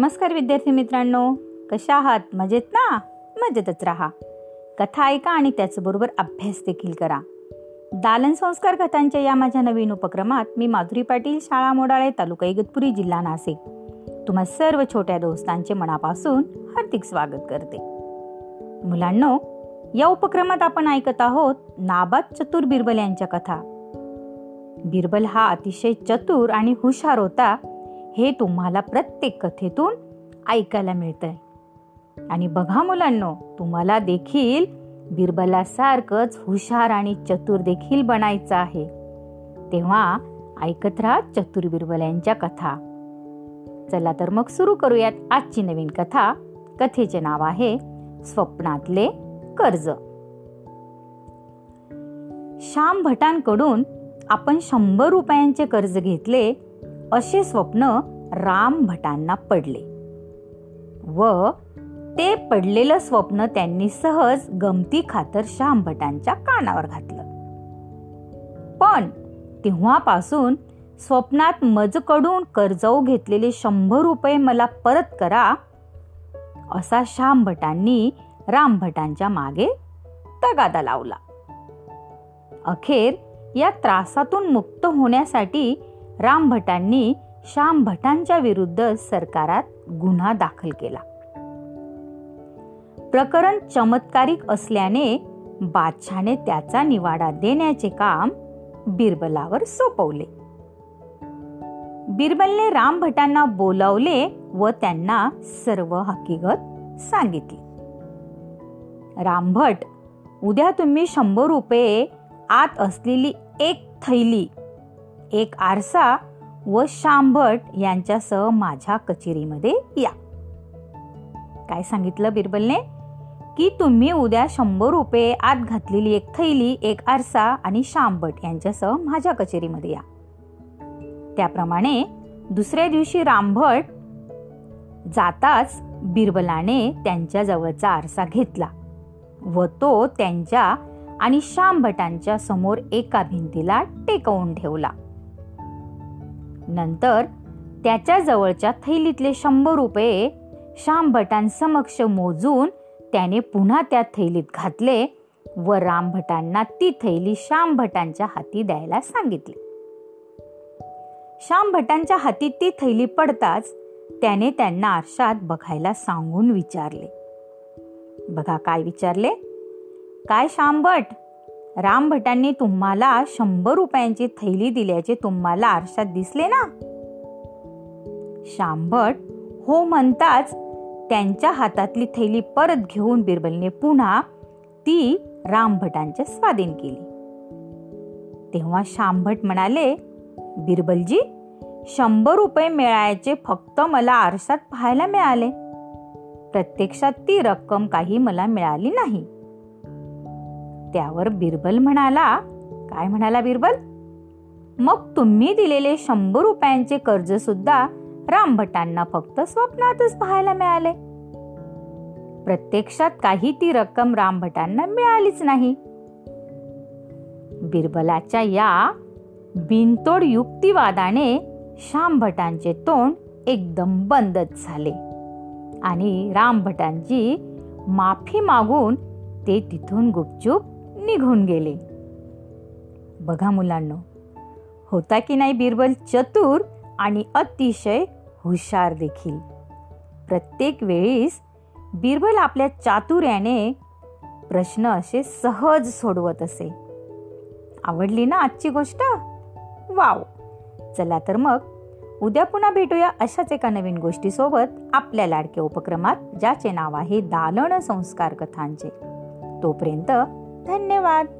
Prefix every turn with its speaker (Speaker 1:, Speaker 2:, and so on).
Speaker 1: नमस्कार विद्यार्थी मित्रांनो. कशा आहात? मजेत ना? मजेतच राहा. कथा ऐका आणि त्याचबरोबर अभ्यास देखील करा. दालन संस्कार कथांच्या या माझ्या नवीन उपक्रमात मी माधुरी पाटील शाळा मोडाळे तालुका इगतपुरी जिल्हा नाशिक. तुम्हा सर्व छोट्या दोस्तांचे मनापासून हार्दिक स्वागत करते. मुलांनो या उपक्रमात आपण ऐकत आहोत नाबाद चतुर बिरबल यांच्या कथा. बिरबल हा अतिशय चतुर आणि हुशार होता. हे तुम्हाला प्रत्येक कथेतून ऐकायला मिळतंय. आणि बघा मुलांनो तुम्हाला देखील बिरबलासारखंच हुशार आणि चतुर देखील बनायचं आहे. तेव्हा ऐकत राहा चतुर बिरबल यांच्या कथा. चला तर मग सुरू करूयात आजची नवीन कथा. कथेचे नाव आहे स्वप्नातले कर्ज. श्याम भटांकडून आपण शंभर रुपयांचे कर्ज घेतले असे स्वप्न राम भटांना पडले. व ते पडलेलं स्वप्न त्यांनी सहज गमती खातर श्याम भटांच्या कानावर घातलं. पण तेव्हापासून स्वप्नात मजकडून कर्जाऊ घेतलेले शंभर रुपये मला परत करा असा श्याम भटांनी राम भटांच्या मागे तगादा लावला. अखेर या त्रासातून मुक्त होण्यासाठी राम भटांनी श्याम भटांच्या विरुद्ध सरकारात गुन्हा दाखल केला. प्रकरण चमत्कारिक असल्याने बादशाने त्याचा निवाडा देण्याचे काम बिरबलावर सोपवले. बिरबलने राम भटांना बोलावले व त्यांना सर्व हकीकत सांगितली. रामभट उद्या तुम्ही शंभर रुपये आत असलेली एक थैली एक आरसा व शांभट यांच्यासह माझ्या कचेरीमध्ये या. काय सांगितलं बिरबलने? की तुम्ही उद्या शंभर रुपये आत घातलेली एक थैली एक आरसा आणि शांभट यांच्यासह माझ्या कचेरीमध्ये या. त्याप्रमाणे दुसऱ्या दिवशी रामभट जाताच बिरबलाने त्यांच्या जवळचा आरसा घेतला व तो त्यांच्या आणि श्यामभटांच्या समोर एका भिंतीला टेकवून ठेवला. नंतर त्याच्या जवळच्या थैलीतले शंभर रुपये श्याम भटांसमक्ष मोजून त्याने पुन्हा त्या थैलीत घातले व राम भटांना ती थैली श्याम भटांच्या हाती द्यायला सांगितली. श्याम भटांच्या हाती ती थैली पडताच त्याने त्यांना आरशात बघायला सांगून विचारले. बघा काय विचारले? काय श्याम भट? रामभटांनी तुम्हाला शंभर रुपयांची थैली दिल्याचे तुम्हाला आरशात दिसले ना? शांभट हो म्हणताच त्यांच्या हातातली थैली परत घेऊन बिरबलने पुन्हा ती रामभटांच्या स्वाधीन केली. तेव्हा शांभट म्हणाले बिरबलजी शंभर रुपये मिळायचे फक्त मला आरशात पाहायला मिळाले. प्रत्यक्षात ती रक्कम काही मला मिळाली नाही. त्यावर बिरबल म्हणाला काय म्हणाला बिरबल? मग तुम्ही दिलेले शंभर रुपयांचे कर्ज सुद्धा रामभटांना फक्त स्वप्नातच पाहायला मिळाले. प्रत्यक्षात काही ती रक्कम रामभटांना मिळालीच नाही. बिरबलाच्या या बिनतोड युक्तिवादाने श्यामभटांचे तोंड एकदम बंदच झाले आणि रामभटांची माफी मागून ते तिथून गुपचूप निघून गेले. बघा मुलांनो होता की नाही बिरबल चतुर आणि अतिशय हुशार देखील. प्रत्येक वेळीस बिरबल आपल्या चातुर्याने प्रश्न असे सहज सोडवत असे. आवडली ना आजची गोष्ट? वाव! चला तर मग उद्या पुन्हा भेटूया अशाच एका नवीन गोष्टीसोबत आपल्या लाडक्या उपक्रमात ज्याचे नाव आहे दालन संस्कार कथांचे. तोपर्यंत धन्यवाद.